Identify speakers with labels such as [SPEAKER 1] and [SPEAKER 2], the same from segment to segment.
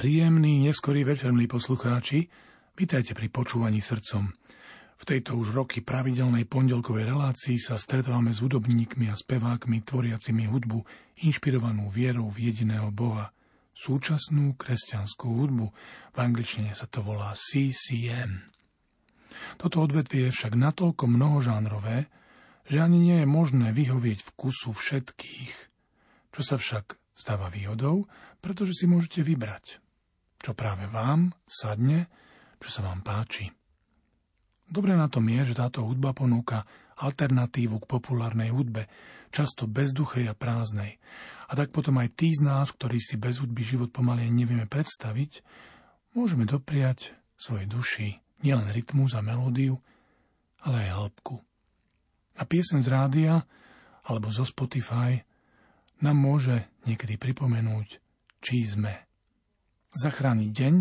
[SPEAKER 1] Príjemný, neskorý večer, milí poslucháči. Vítajte pri počúvaní srdcom. V tejto už roky pravidelnej pondelkovej relácii sa stretávame s hudobníkmi a spevákmi tvoriacimi hudbu, inšpirovanú vierou v jediného Boha. Súčasnú kresťanskú hudbu. V angličtine sa to volá CCM. Toto odvetvie je však natoľko mnohožánrové, že ani nie je možné vyhovieť vkusu všetkých, čo sa však stáva výhodou, pretože si môžete vybrať čo práve vám sadne, čo sa vám páči. Dobre na tom je, že táto hudba ponúka alternatívu k populárnej hudbe, často bezduchej a prázdnej. A tak potom aj tí z nás, ktorí si bez hudby život pomaly nevieme predstaviť, môžeme dopriať svojej duši nielen rytmus a melódiu, ale aj hĺbku. A piesen z rádia alebo zo Spotify nám môže niekedy pripomenúť, či sme zachrániť deň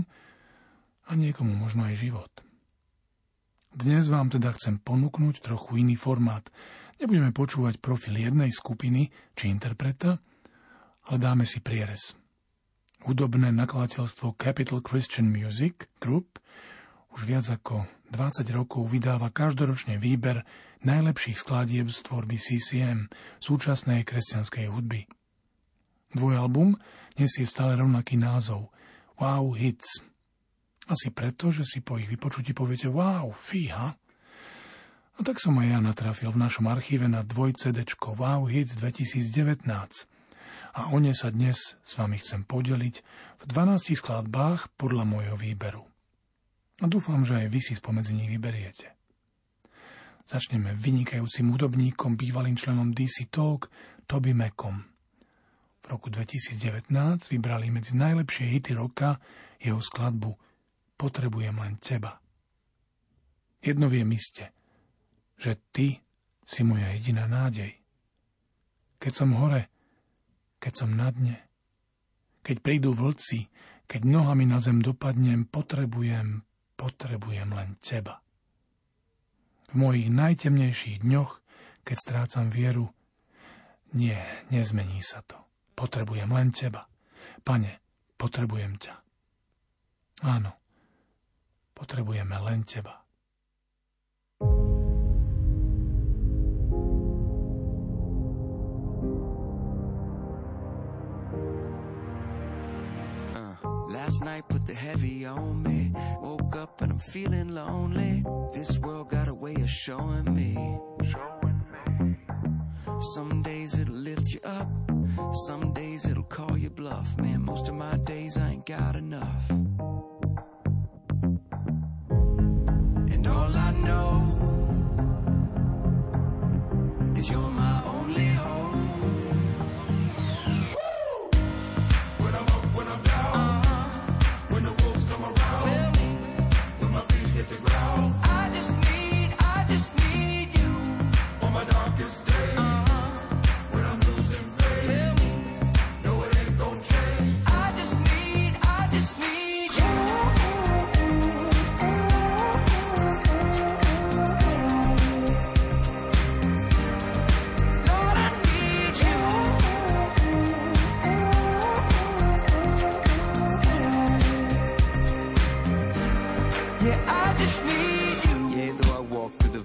[SPEAKER 1] a niekomu možno aj život. Dnes vám teda chcem ponúknuť trochu iný formát. Nebudeme počúvať profil jednej skupiny či interpreta, ale dáme si prierez. Hudobné nakladateľstvo Capital Christian Music Group už viac ako 20 rokov vydáva každoročne výber najlepších skladieb z tvorby CCM, súčasnej kresťanskej hudby. Dvojalbum nesie stále rovnaký názov Wow Hits. Asi preto, že si po ich vypočutí poviete Wow, fíha. A tak som aj ja natrafil v našom archíve na dvojcedečko Wow Hits 2019. A o ne sa dnes s vami chcem podeliť v 12 skladbách podľa môjho výberu. A dúfam, že aj vy si spomedzi nich vyberiete. Začneme vynikajúcim hudobníkom, bývalým členom DC Talk, Toby Macom roku 2019 vybrali medzi najlepšie hity roka jeho skladbu Potrebujem len teba. Jedno viem iste, že ty si moja jediná nádej. Keď som hore, keď som na dne, keď prídu vlci, keď nohami na zem dopadnem, potrebujem, potrebujem len teba. V mojich najtemnejších dňoch, keď strácam vieru, nie, nezmení sa to. Potrebujem len teba. Pane, potrebujem ťa. Áno, potrebujeme len teba.
[SPEAKER 2] Uh, last night put the heavy on me. Woke up and I'm feeling lonely. This world got a way of showing me. Some days it'll lift you up. Some days it'll call you bluff. Man, most of my days I ain't got enough. And all I know is you're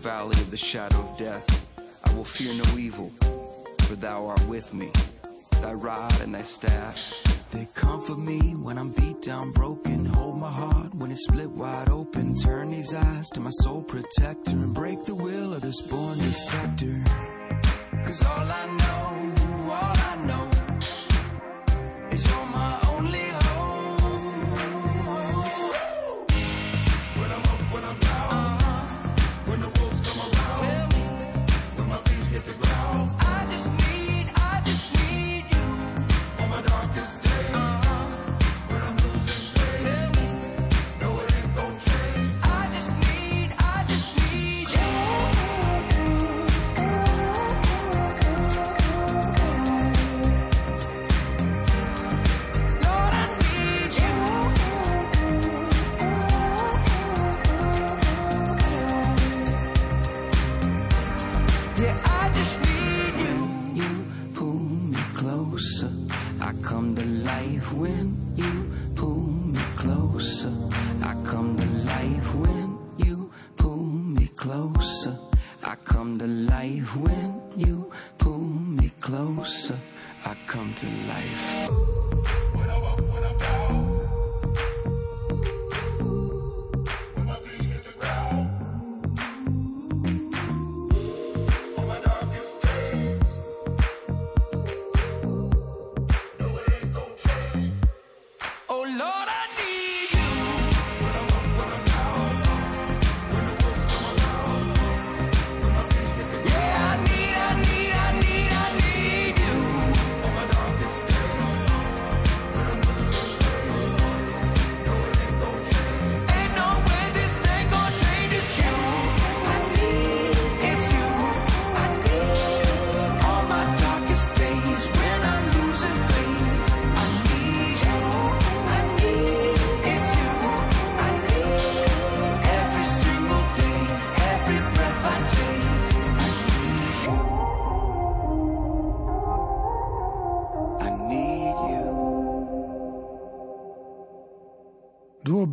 [SPEAKER 2] valley of
[SPEAKER 3] the shadow of death, I will fear no evil, for thou art with me. Thy rod and thy staff, they comfort me when I'm beat down, broken. Hold my heart when it's split wide open. Turn these eyes to my soul protector and break the will of this born defector.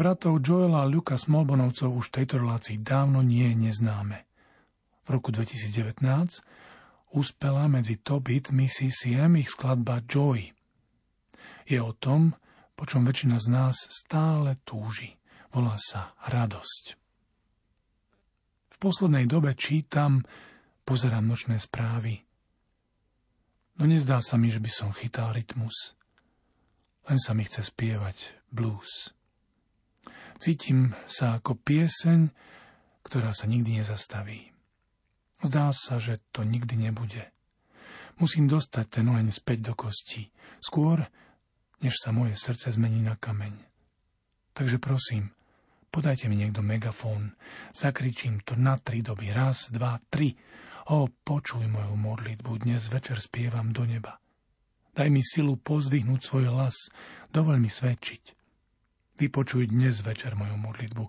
[SPEAKER 1] Bratov Joela a Luka Smolbonovcov už v tejto relácii dávno nie je neznáme. V roku 2019 uspela medzi top hit CCM ich skladba Joy. Je o tom, po čom väčšina z nás stále túži. Volá sa radosť. V poslednej dobe čítam, pozerám nočné správy. No nezdá sa mi, že by som chytal rytmus. Len sa mi chce spievať blues. Cítim sa ako pieseň, ktorá sa nikdy nezastaví. Zdá sa, že to nikdy nebude. Musím dostať ten oheň späť do kostí, skôr, než sa moje srdce zmení na kameň. Takže prosím, podajte mi niekto megafón, zakričím to na tri doby, raz, dva, tri. O, počuj moju modlitbu, dnes večer spievam do neba. Daj mi silu pozvihnúť svoj hlas, dovol mi svedčiť vypočuj dnes večer moju modlitbu,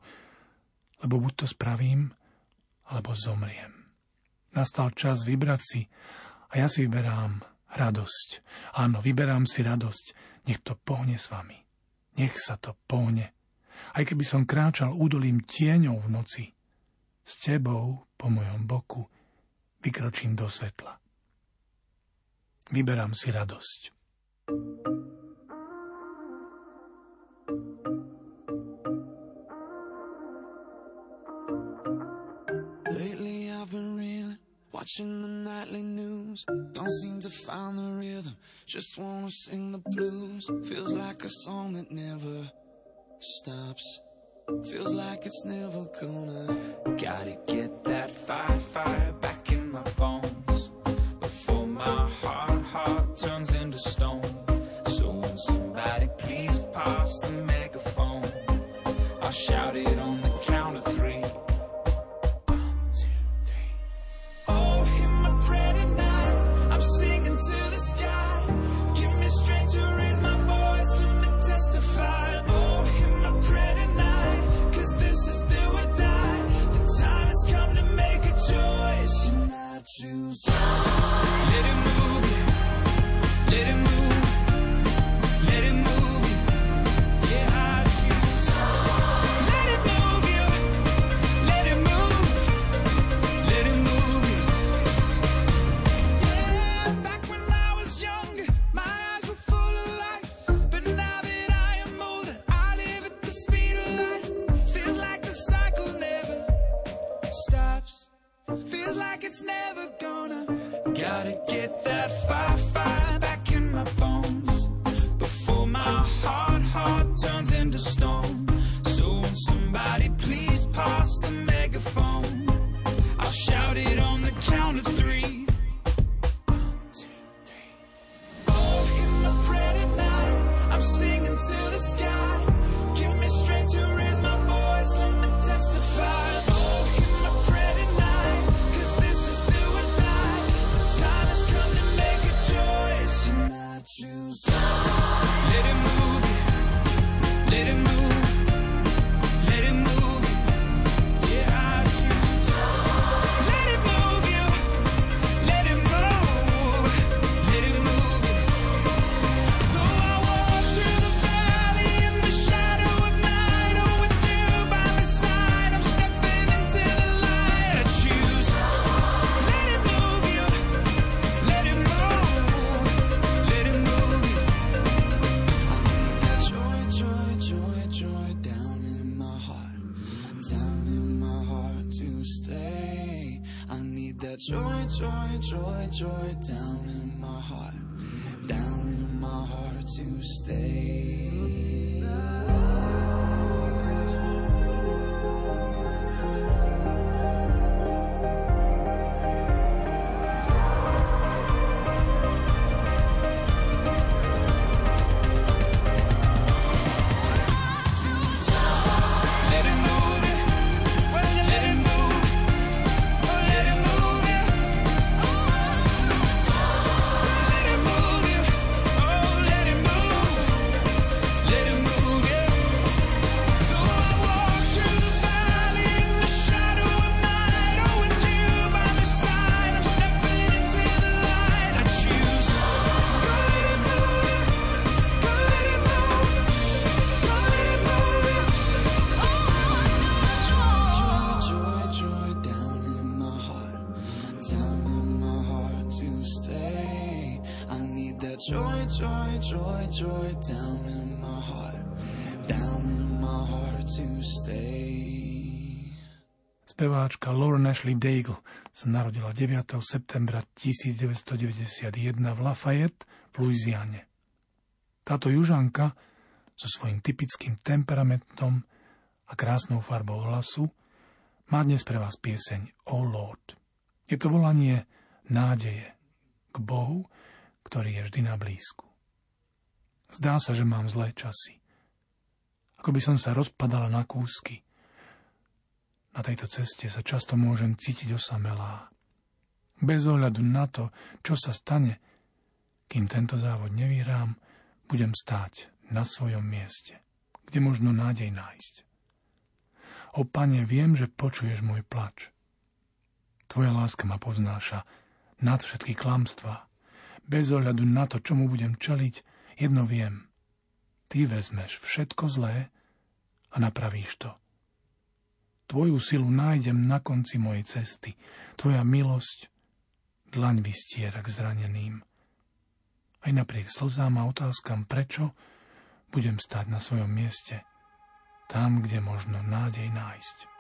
[SPEAKER 1] lebo buď to spravím, alebo zomriem. Nastal čas vybrať si a ja si vyberám radosť. Áno, vyberám si radosť. Nech to pohne s vami. Nech sa to pohne. Aj keby som kráčal údolím tieňov v noci, s tebou po mojom boku vykročím do svetla. Vyberám si radosť. thank you
[SPEAKER 3] Watching the nightly news, don't seem to find the rhythm. Just wanna sing the blues. Feels like a song that never stops. Feels like it's never gonna. Gotta get that fire, fire back in my bones before my heart, heart turns
[SPEAKER 4] that's five. Ashley Daigle sa narodila 9. septembra 1991 v Lafayette v Louisiane. Táto južanka so svojím typickým temperamentom a krásnou farbou hlasu má dnes pre vás pieseň Oh Lord. Je to volanie nádeje k Bohu, ktorý je vždy na blízku. Zdá sa, že mám zlé časy. Ako by som sa rozpadala na kúsky – na tejto ceste sa často môžem cítiť osamelá. Bez ohľadu na to, čo sa stane, kým tento závod nevyhrám, budem stáť na svojom mieste, kde možno nádej nájsť. O pane, viem, že počuješ môj plač. Tvoja láska ma poznáša nad všetky klamstvá. Bez ohľadu na to, čomu budem čeliť, jedno viem. Ty vezmeš všetko zlé a napravíš to. Tvoju silu nájdem na konci mojej cesty. Tvoja milosť dlaň vystiera k zraneným. Aj napriek slzám a otázkam prečo, budem stáť na svojom mieste, tam, kde možno nádej nájsť.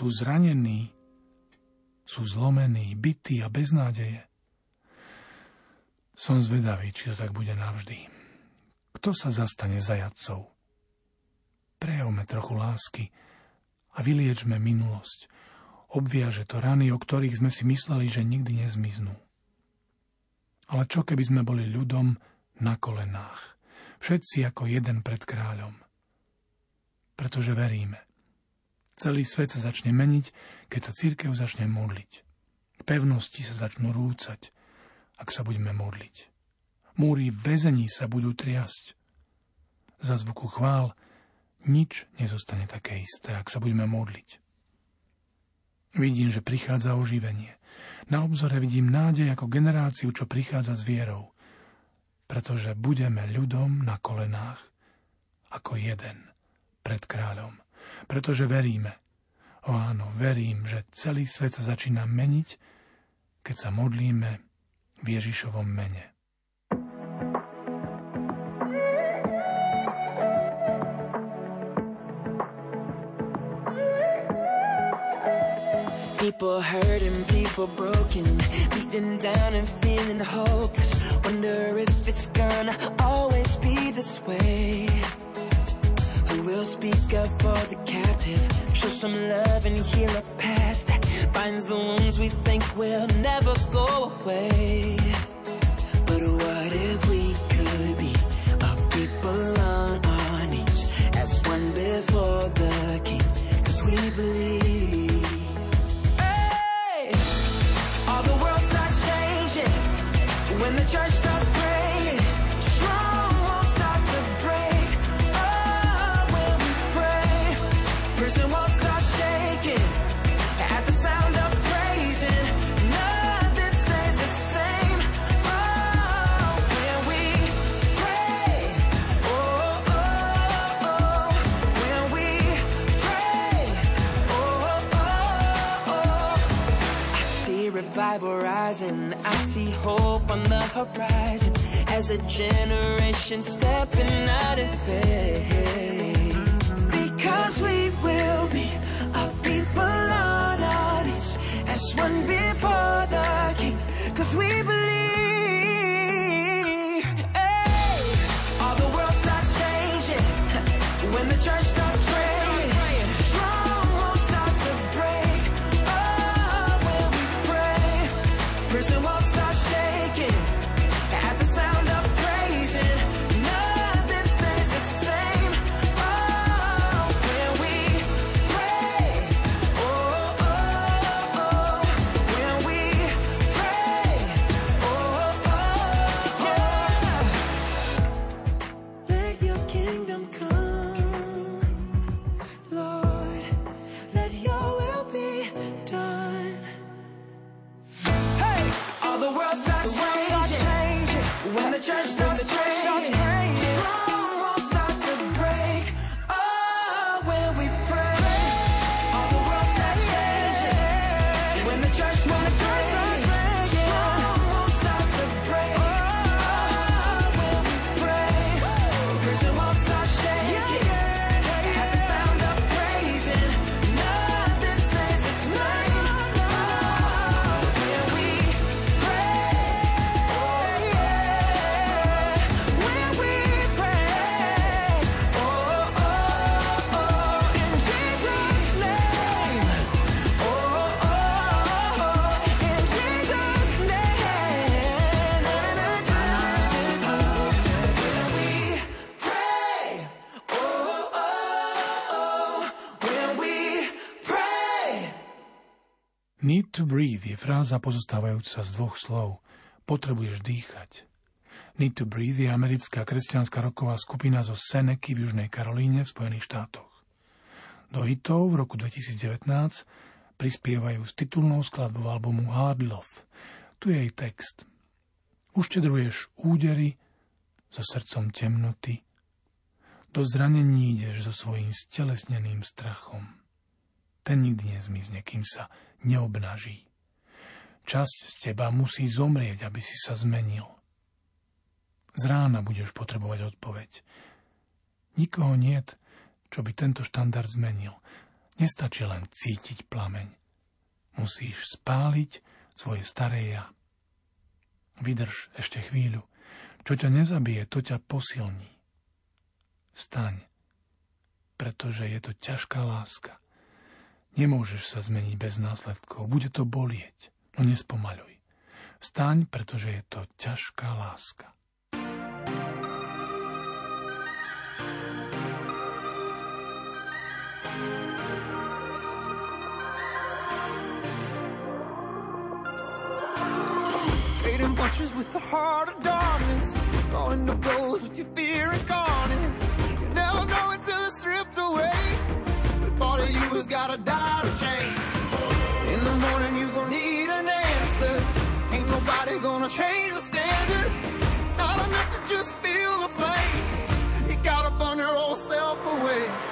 [SPEAKER 1] Sú zranení, sú zlomení, bytí a bez nádeje. Som zvedavý, či to tak bude navždy. Kto sa zastane zajadcov? Prejavme trochu lásky a vyliečme minulosť. Obviaže to rany, o ktorých sme si mysleli, že nikdy nezmiznú. Ale čo keby sme boli ľudom na kolenách? Všetci ako jeden pred kráľom. Pretože veríme. Celý svet sa začne meniť, keď sa církev začne modliť. Pevnosti sa začnú rúcať, ak sa budeme modliť. Múry väzení sa budú triasť. Za zvuku chvál nič nezostane také isté, ak sa budeme modliť. Vidím, že prichádza oživenie. Na obzore vidím nádej ako generáciu, čo prichádza s vierou. Pretože budeme ľudom na kolenách ako jeden pred kráľom pretože veríme. O áno, verím, že celý svet sa začína meniť, keď sa modlíme v Ježišovom mene.
[SPEAKER 5] People hurting, people broken, beaten down and feeling hopeless. Wonder if it's gonna always be this way. Will speak up for the captive? Show some love and heal a past that binds the wounds we think will never go away. Rising. I see hope on the horizon as a generation stepping out of faith. Because we will be a people on our knees as one before the King. Cause we believe.
[SPEAKER 1] Je fráza pozostávajúca z dvoch slov. Potrebuješ dýchať. Need to breathe je americká kresťanská roková skupina zo Seneky v Južnej Karolíne v Spojených štátoch. Do hitov v roku 2019 prispievajú s titulnou skladbou albumu Hard Love. Tu je jej text. Uštedruješ údery so srdcom temnoty, do zranení ideš so svojím stelesneným strachom. Ten nikdy nezmizne, kým sa neobnaží. Časť z teba musí zomrieť, aby si sa zmenil. Z rána budeš potrebovať odpoveď. Nikoho niet, čo by tento štandard zmenil. Nestačí len cítiť plameň. Musíš spáliť svoje staré ja. Vydrž ešte chvíľu. Čo ťa nezabije, to ťa posilní. Vstaň, pretože je to ťažká láska. Nemôžeš sa zmeniť bez následkov, bude to bolieť, no nespomaľuj. Staň, pretože je to ťažká láska. Trading punches with the heart of darkness, going to blows with your fear incarnate. You're never going till it's stripped away. Part of you has gotta die to change. Nobody gonna change the standard. It's not enough to just feel the flame. You gotta burn your old self away.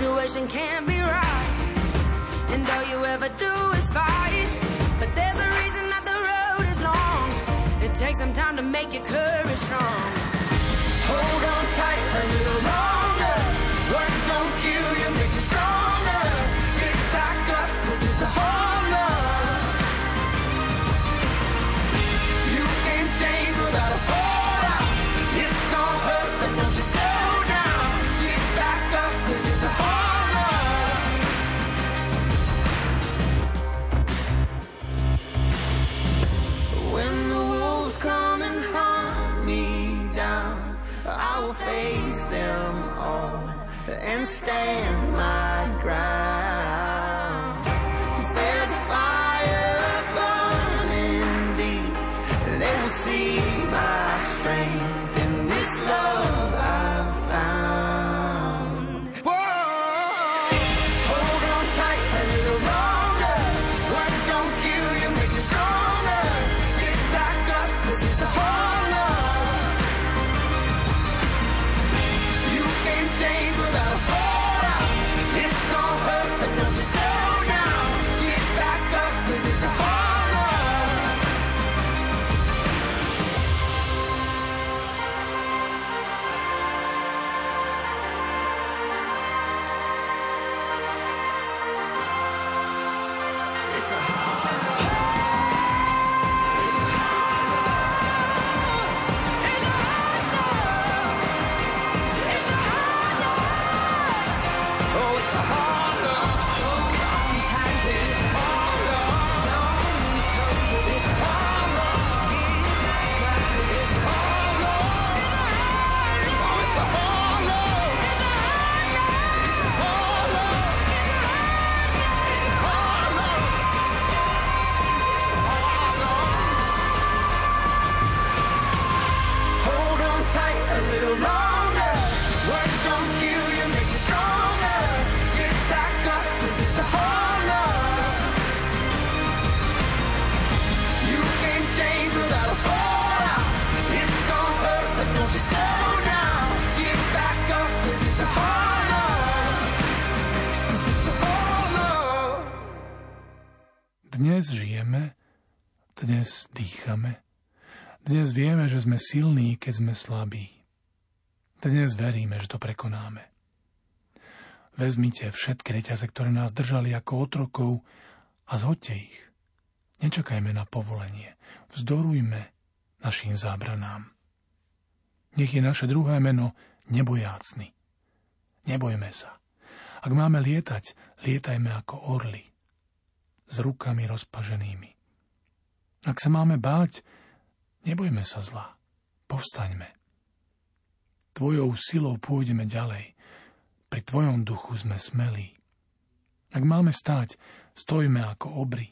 [SPEAKER 2] Situation can't be right. And all you ever do is fight. But there's a reason that the road is long. It takes some time to make your courage strong.
[SPEAKER 1] Sme silní, keď sme slabí. Dnes veríme, že to prekonáme. Vezmite všetky reťaze, ktoré nás držali ako otrokov a zhoďte ich. Nečakajme na povolenie. Vzdorujme našim zábranám. Nech je naše druhé meno nebojácny. Nebojme sa. Ak máme lietať, lietajme ako orly. S rukami rozpaženými. Ak sa máme báť, nebojme sa zla. Povstaňme. Tvojou silou pôjdeme ďalej. Pri tvojom duchu sme smelí. Ak máme stáť, stojme ako obry.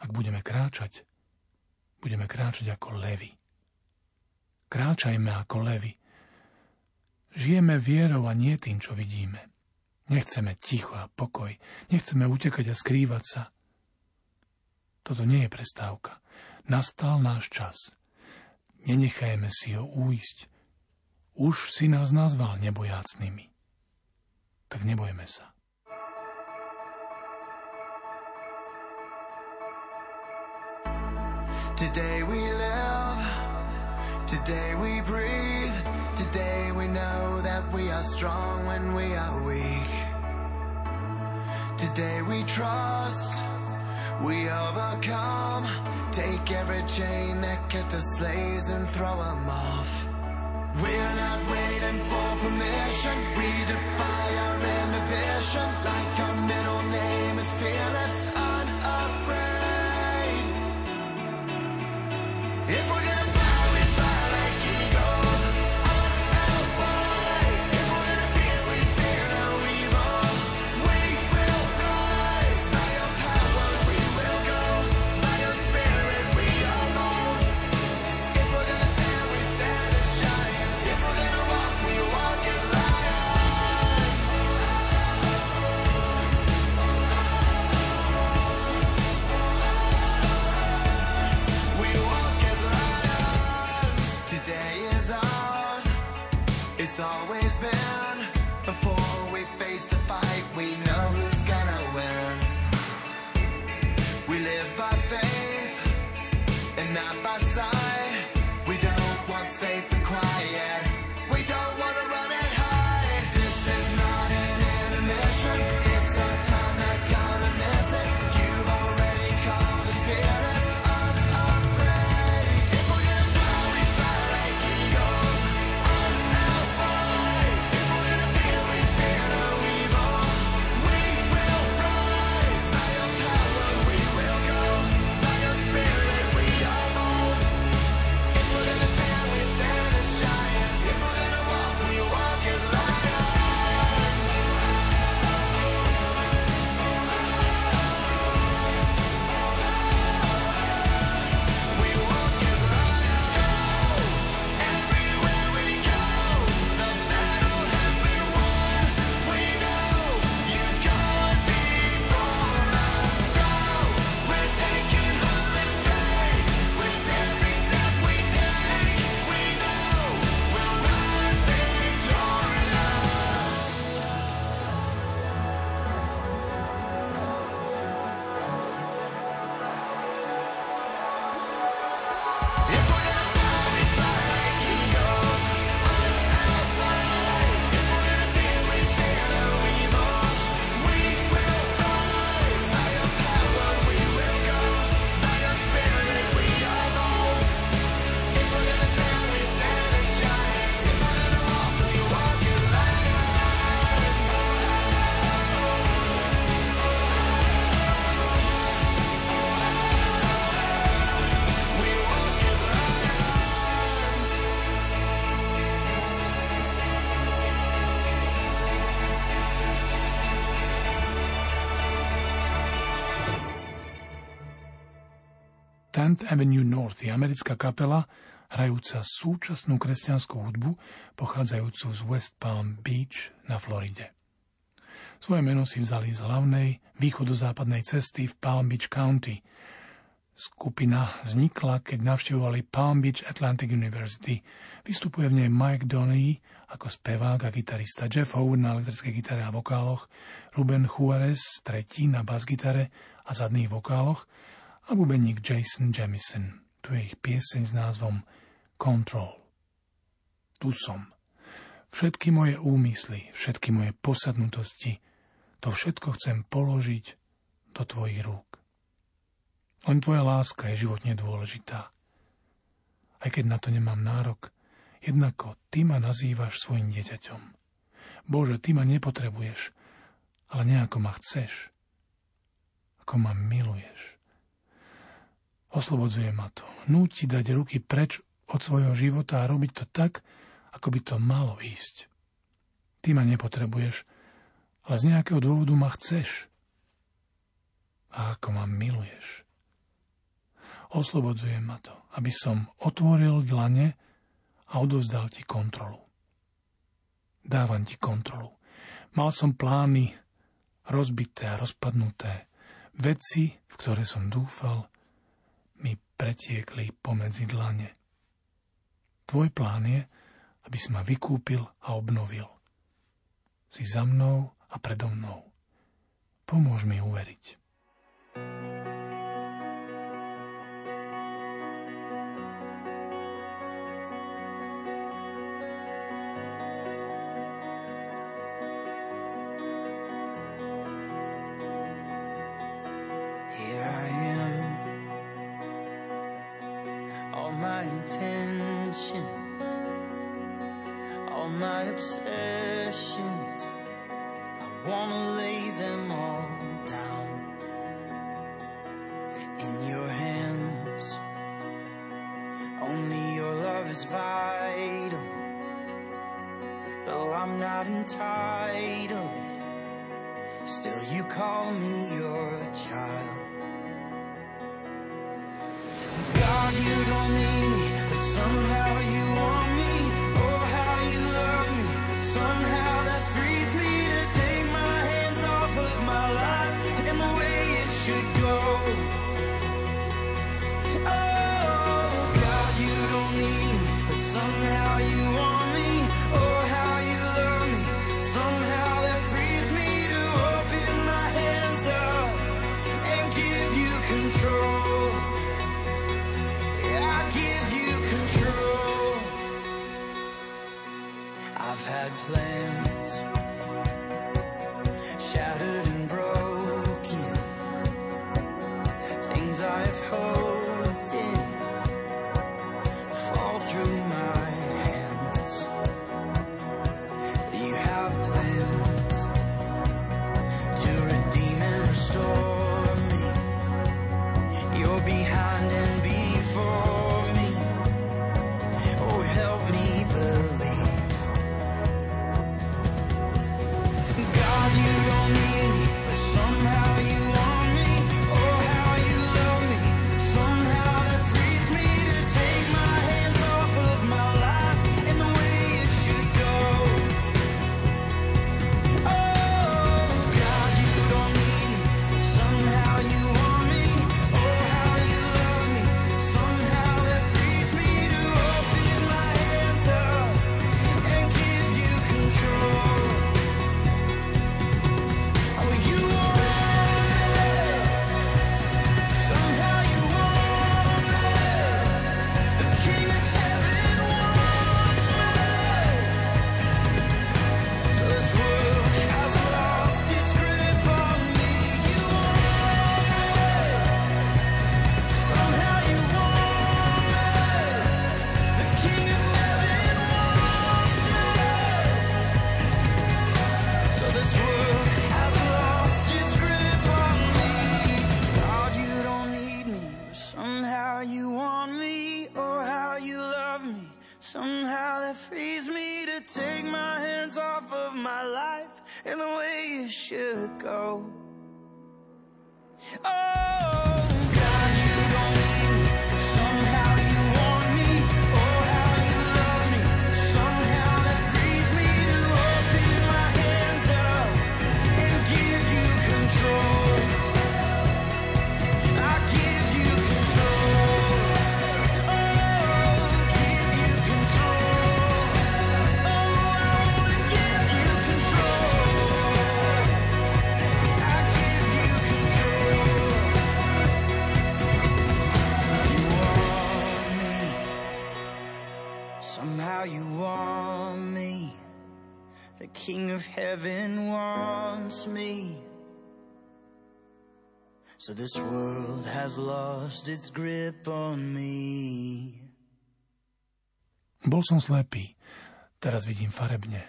[SPEAKER 1] Ak budeme kráčať, budeme kráčať ako levy. Kráčajme ako levy. Žijeme vierou a nie tým, čo vidíme. Nechceme ticho a pokoj. Nechceme utekať a skrývať sa. Toto nie je prestávka. Nastal náš čas. Nenechajme si ho újsť. Už si nás nazval nebojácnými. Tak nebojme sa.
[SPEAKER 2] Today we live, today we breathe, today we know that we are strong when we are weak. Today we trust, we overcome, take every chain that kept us slaves and throw them off. We're not waiting for permission, we defy our inhibition like our middle name is fearless. always
[SPEAKER 1] Tenth Avenue North je americká kapela, hrajúca súčasnú kresťanskú hudbu, pochádzajúcu z West Palm Beach na Floride. Svoje meno si vzali z hlavnej východozápadnej cesty v Palm Beach County. Skupina vznikla, keď navštevovali Palm Beach Atlantic University. Vystupuje v nej Mike Donny ako spevák a gitarista, Jeff Howard na elektrickej gitare a vokáloch, Ruben Juarez tretí na bas-gitare a zadných vokáloch a bubeník Jason Jamison. Tu je ich pieseň s názvom Control. Tu som. Všetky moje úmysly, všetky moje posadnutosti, to všetko chcem položiť do tvojich rúk. Len tvoja láska je životne dôležitá. Aj keď na to nemám nárok,
[SPEAKER 2] Jednako ty ma nazývaš svojim dieťaťom. Bože, ty ma nepotrebuješ, ale nejako ma chceš. Ako ma miluješ. Oslobodzuje ma to. Núti dať ruky preč od svojho života a robiť to tak, ako by to malo ísť. Ty ma nepotrebuješ, ale z nejakého dôvodu ma chceš. A ako ma miluješ. Oslobodzuje ma to, aby som otvoril dlane a odovzdal ti kontrolu. Dávam ti kontrolu. Mal som plány rozbité a rozpadnuté. Veci, v ktoré som dúfal, pretiekli pomedzi dlane. Tvoj plán je, aby si ma vykúpil a obnovil. Si za mnou a predo mnou. Pomôž mi uveriť. and the way you should go. Oh.
[SPEAKER 6] So this world has lost its grip on me.
[SPEAKER 1] Bol som slepý, teraz vidím farebne.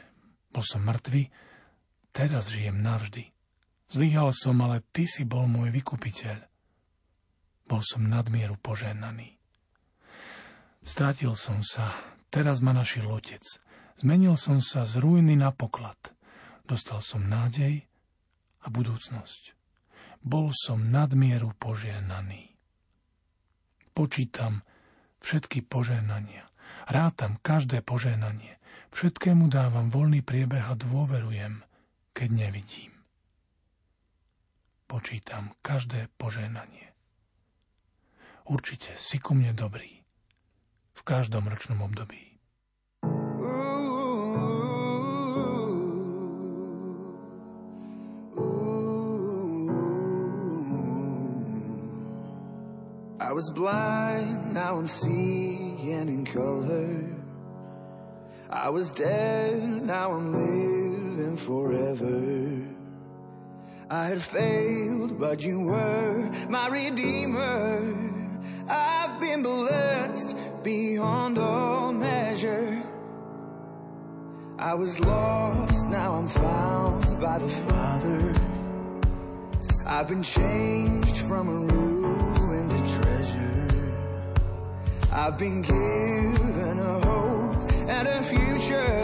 [SPEAKER 1] Bol som mŕtvy, teraz žijem navždy. Zlyhal som, ale ty si bol môj vykupiteľ. Bol som nadmieru poženaný. Stratil som sa, teraz ma našiel otec. Zmenil som sa z ruiny na poklad. Dostal som nádej a budúcnosť. Bol som nadmieru poženaný. Počítam všetky poženania. Rátam každé poženanie. Všetkému dávam voľný priebeh a dôverujem, keď nevidím. Počítam každé poženanie. Určite si ku mne dobrý. V každom ročnom období.
[SPEAKER 2] I was blind, now I'm seeing in color. I was dead, now I'm living forever. I had failed, but you were my redeemer. I've been blessed beyond all. I was lost, now I'm found by the Father. I've been changed from a ruin to treasure. I've been given a hope and a future.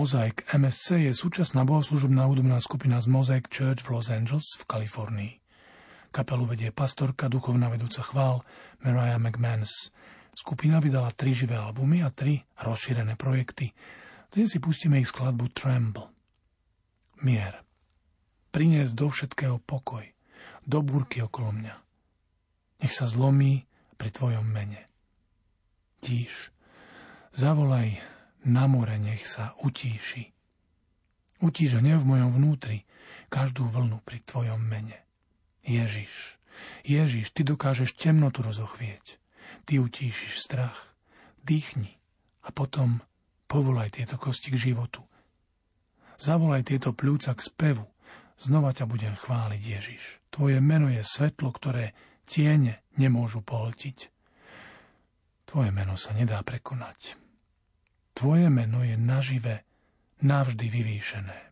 [SPEAKER 4] Mozaik MSC je súčasná bohoslužobná hudobná skupina z Mosaic Church v Los Angeles v Kalifornii. Kapelu vedie pastorka, duchovná vedúca chvál Mariah McManus. Skupina vydala tri živé albumy a tri rozšírené projekty. Dnes si pustíme ich skladbu Tremble. Mier. Priniesť do všetkého pokoj, do búrky okolo mňa. Nech sa zlomí pri tvojom mene. Tíš. Zavolaj na more, nech sa utíši. Utíže ne v mojom vnútri každú vlnu pri tvojom mene. Ježiš, Ježiš, ty dokážeš temnotu rozochvieť. Ty utíšiš strach. Dýchni a potom povolaj tieto kosti k životu. Zavolaj tieto pľúca k spevu. Znova ťa budem chváliť, Ježiš. Tvoje meno je svetlo, ktoré tiene nemôžu pohltiť. Tvoje meno sa nedá prekonať. Tvoje meno je nažive, navždy vyvýšené.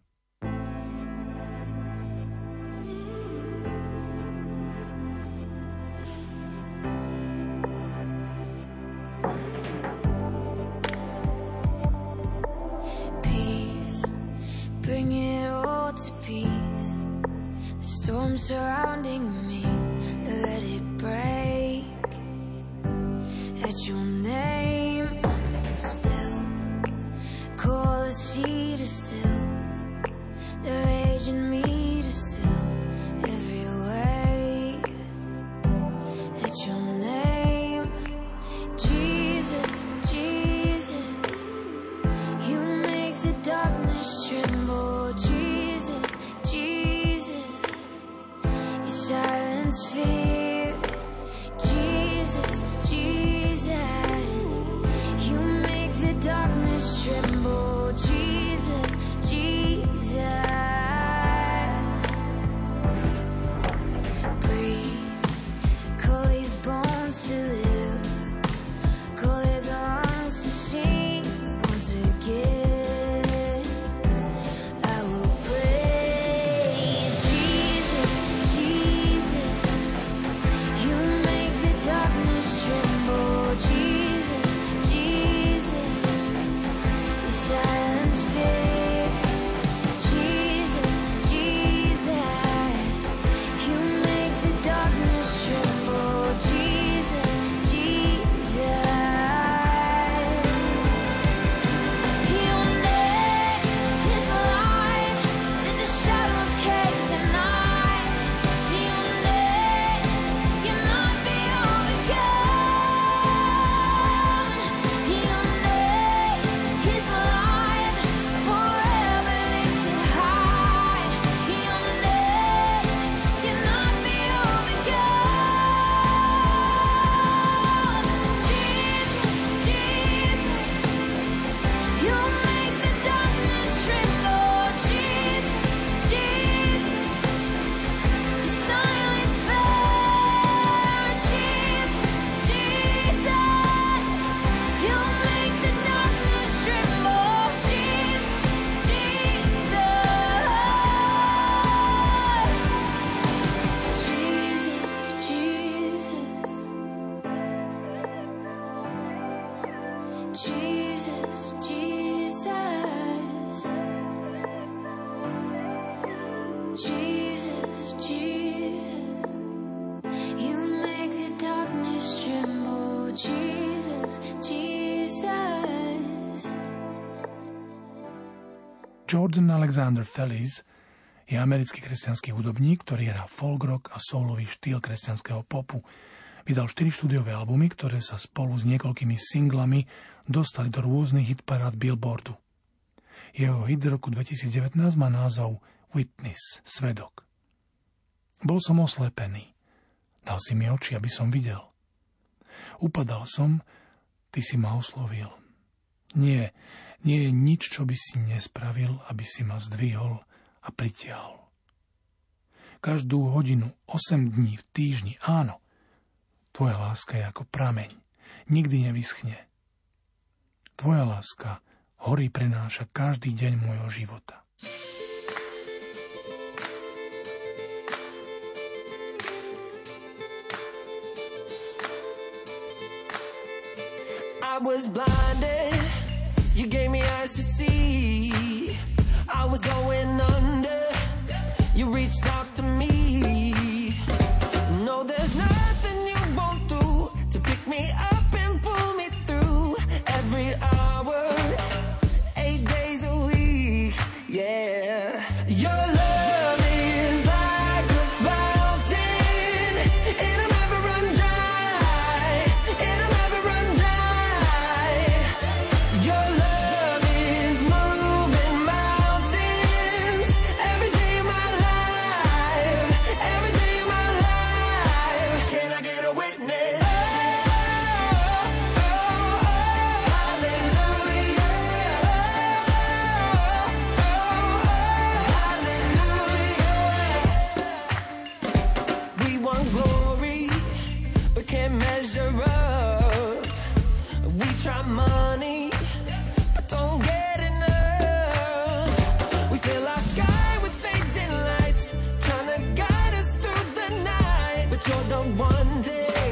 [SPEAKER 4] Jordan Alexander Fellis je americký kresťanský hudobník, ktorý hrá folk rock a soulový štýl kresťanského popu. Vydal 4 štúdiové albumy, ktoré sa spolu s niekoľkými singlami dostali do rôznych hitparád Billboardu.
[SPEAKER 1] Jeho hit z roku 2019 má názov Witness, svedok. Bol som oslepený. Dal si mi oči, aby som videl. Upadal som, ty si ma oslovil. Nie, nie je nič, čo by si nespravil, aby si ma zdvihol a pritiahol. Každú hodinu, 8 dní v týždni, áno. Tvoja láska je ako prameň. Nikdy nevyschne. Tvoja láska horí prenáša každý deň môjho života.
[SPEAKER 5] I was blinded, you gave me eyes to see. I was going under, you reached out to me. one day.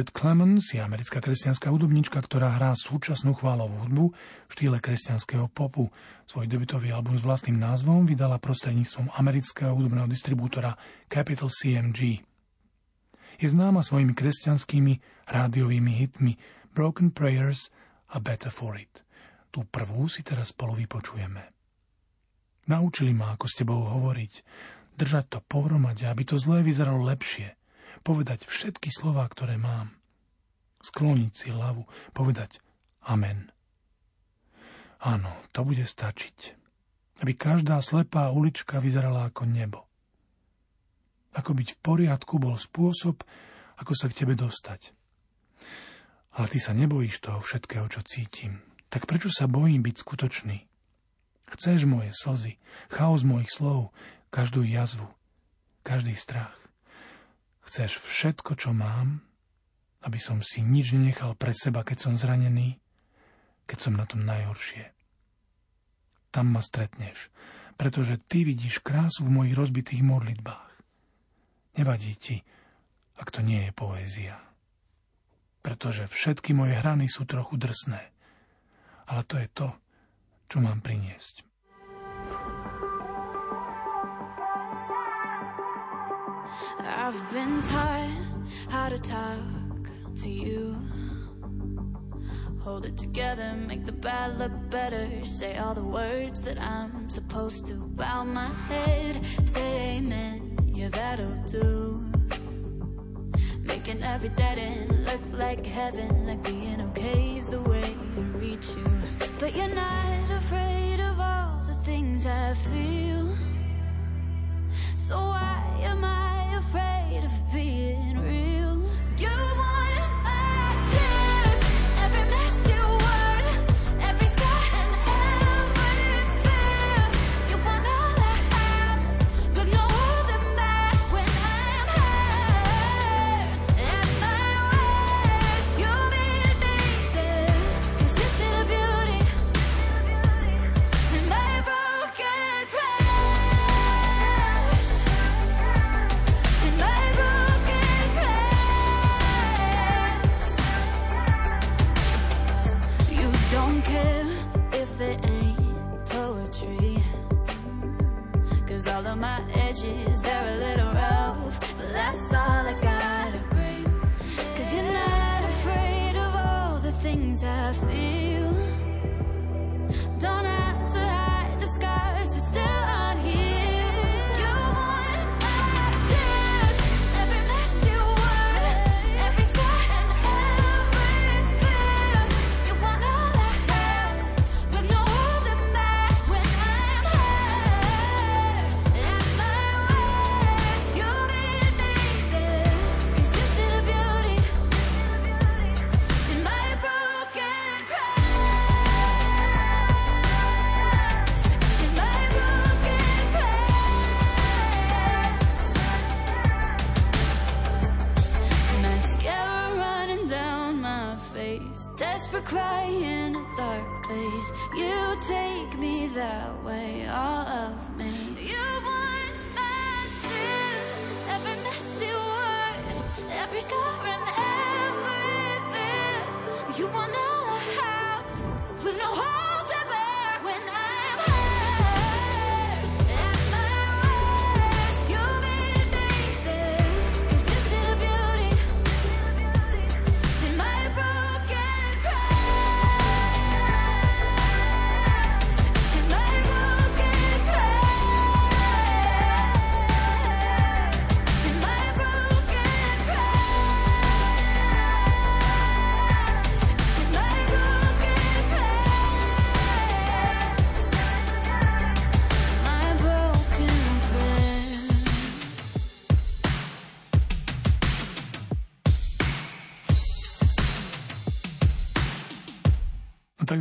[SPEAKER 1] Elizabeth Clemens je americká kresťanská hudobnička, ktorá hrá súčasnú chválovú hudbu v štýle kresťanského popu. Svoj debutový album s vlastným názvom vydala prostredníctvom amerického hudobného distribútora Capital CMG. Je známa svojimi kresťanskými rádiovými hitmi Broken Prayers a Better For It. Tú prvú si teraz spolu vypočujeme. Naučili ma, ako s tebou hovoriť, držať to pohromade, aby to zlé vyzeralo lepšie, povedať všetky slová, ktoré mám, skloniť si hlavu, povedať Amen. Áno, to bude stačiť, aby každá slepá ulička vyzerala ako nebo. Ako byť v poriadku bol spôsob, ako sa k tebe dostať. Ale ty sa nebojíš toho všetkého, čo cítim. Tak prečo sa bojím byť skutočný? Chceš moje slzy, chaos mojich slov, každú jazvu, každý strach. Chceš všetko, čo mám, aby som si nič nenechal pre seba, keď som zranený, keď som na tom najhoršie. Tam ma stretneš, pretože ty vidíš krásu v mojich rozbitých modlitbách. Nevadí ti, ak to nie je poézia. Pretože všetky moje hrany sú trochu drsné. Ale to je to, čo mám priniesť.
[SPEAKER 4] I've been taught how to talk to you. Hold it together, make the bad look better. Say all the words that I'm supposed to. Bow my head, say amen. Yeah, that'll do. Making every dead end look like heaven, like being okay is the way to reach you. But you're not afraid of all the things I feel. So why am I being face. Desperate cry in a dark place. You take me that way, all of me. You want my tears, every messy word, every scar and every fear. You want all I have, with no holding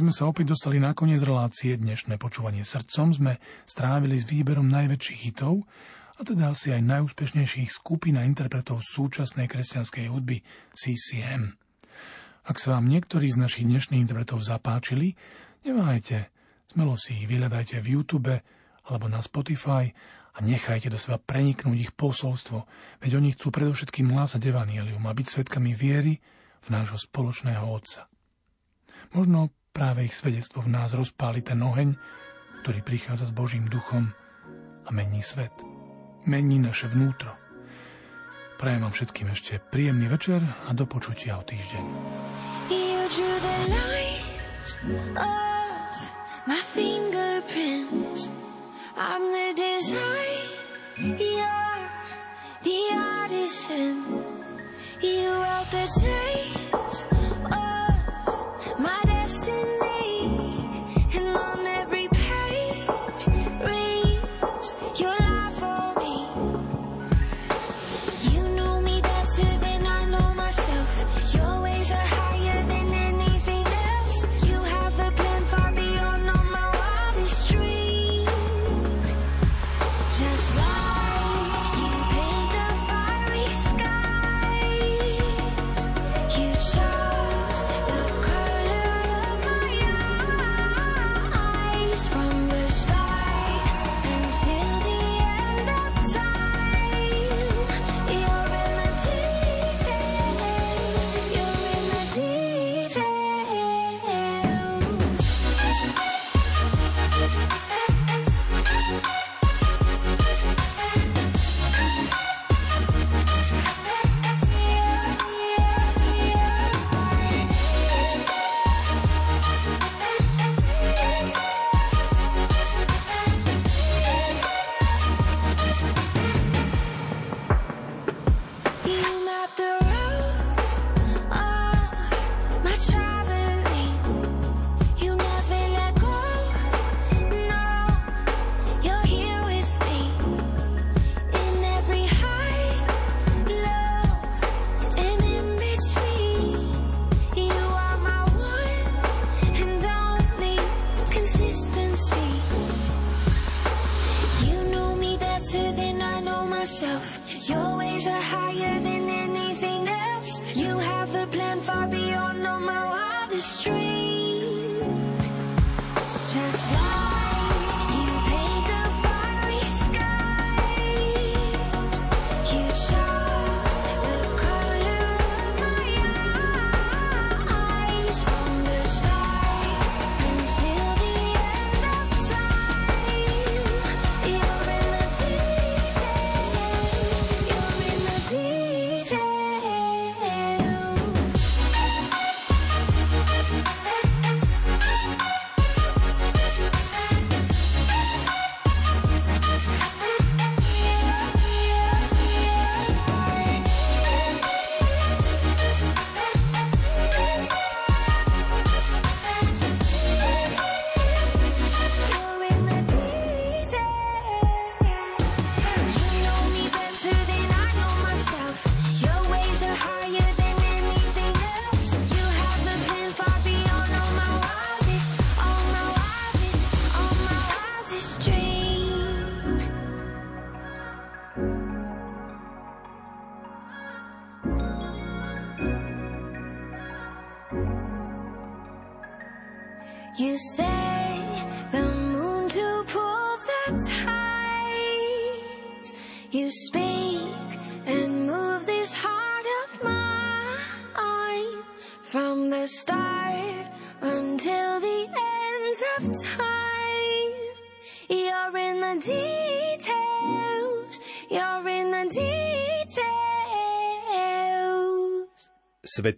[SPEAKER 1] sme sa opäť dostali na koniec relácie. Dnešné počúvanie srdcom sme strávili s výberom najväčších hitov, a teda asi aj najúspešnejších skupín a interpretov súčasnej kresťanskej hudby CCM. Ak sa vám niektorí z našich dnešných interpretov zapáčili, neváhajte, smelo si ich vyhľadajte v YouTube alebo na Spotify a nechajte do seba preniknúť ich posolstvo, veď oni chcú predovšetkým hlásať evanielium a byť svetkami viery v nášho spoločného Otca. Možno práve ich svedectvo v nás rozpáli ten oheň, ktorý prichádza s Božím duchom a mení svet. Mení naše vnútro. Prajem vám všetkým ešte príjemný večer a do počutia o týždeň.
[SPEAKER 4] The artisan. You wrote the tales than I know myself. Your ways are higher than anything else. You have a plan far beyond all my wildest dreams.
[SPEAKER 7] святые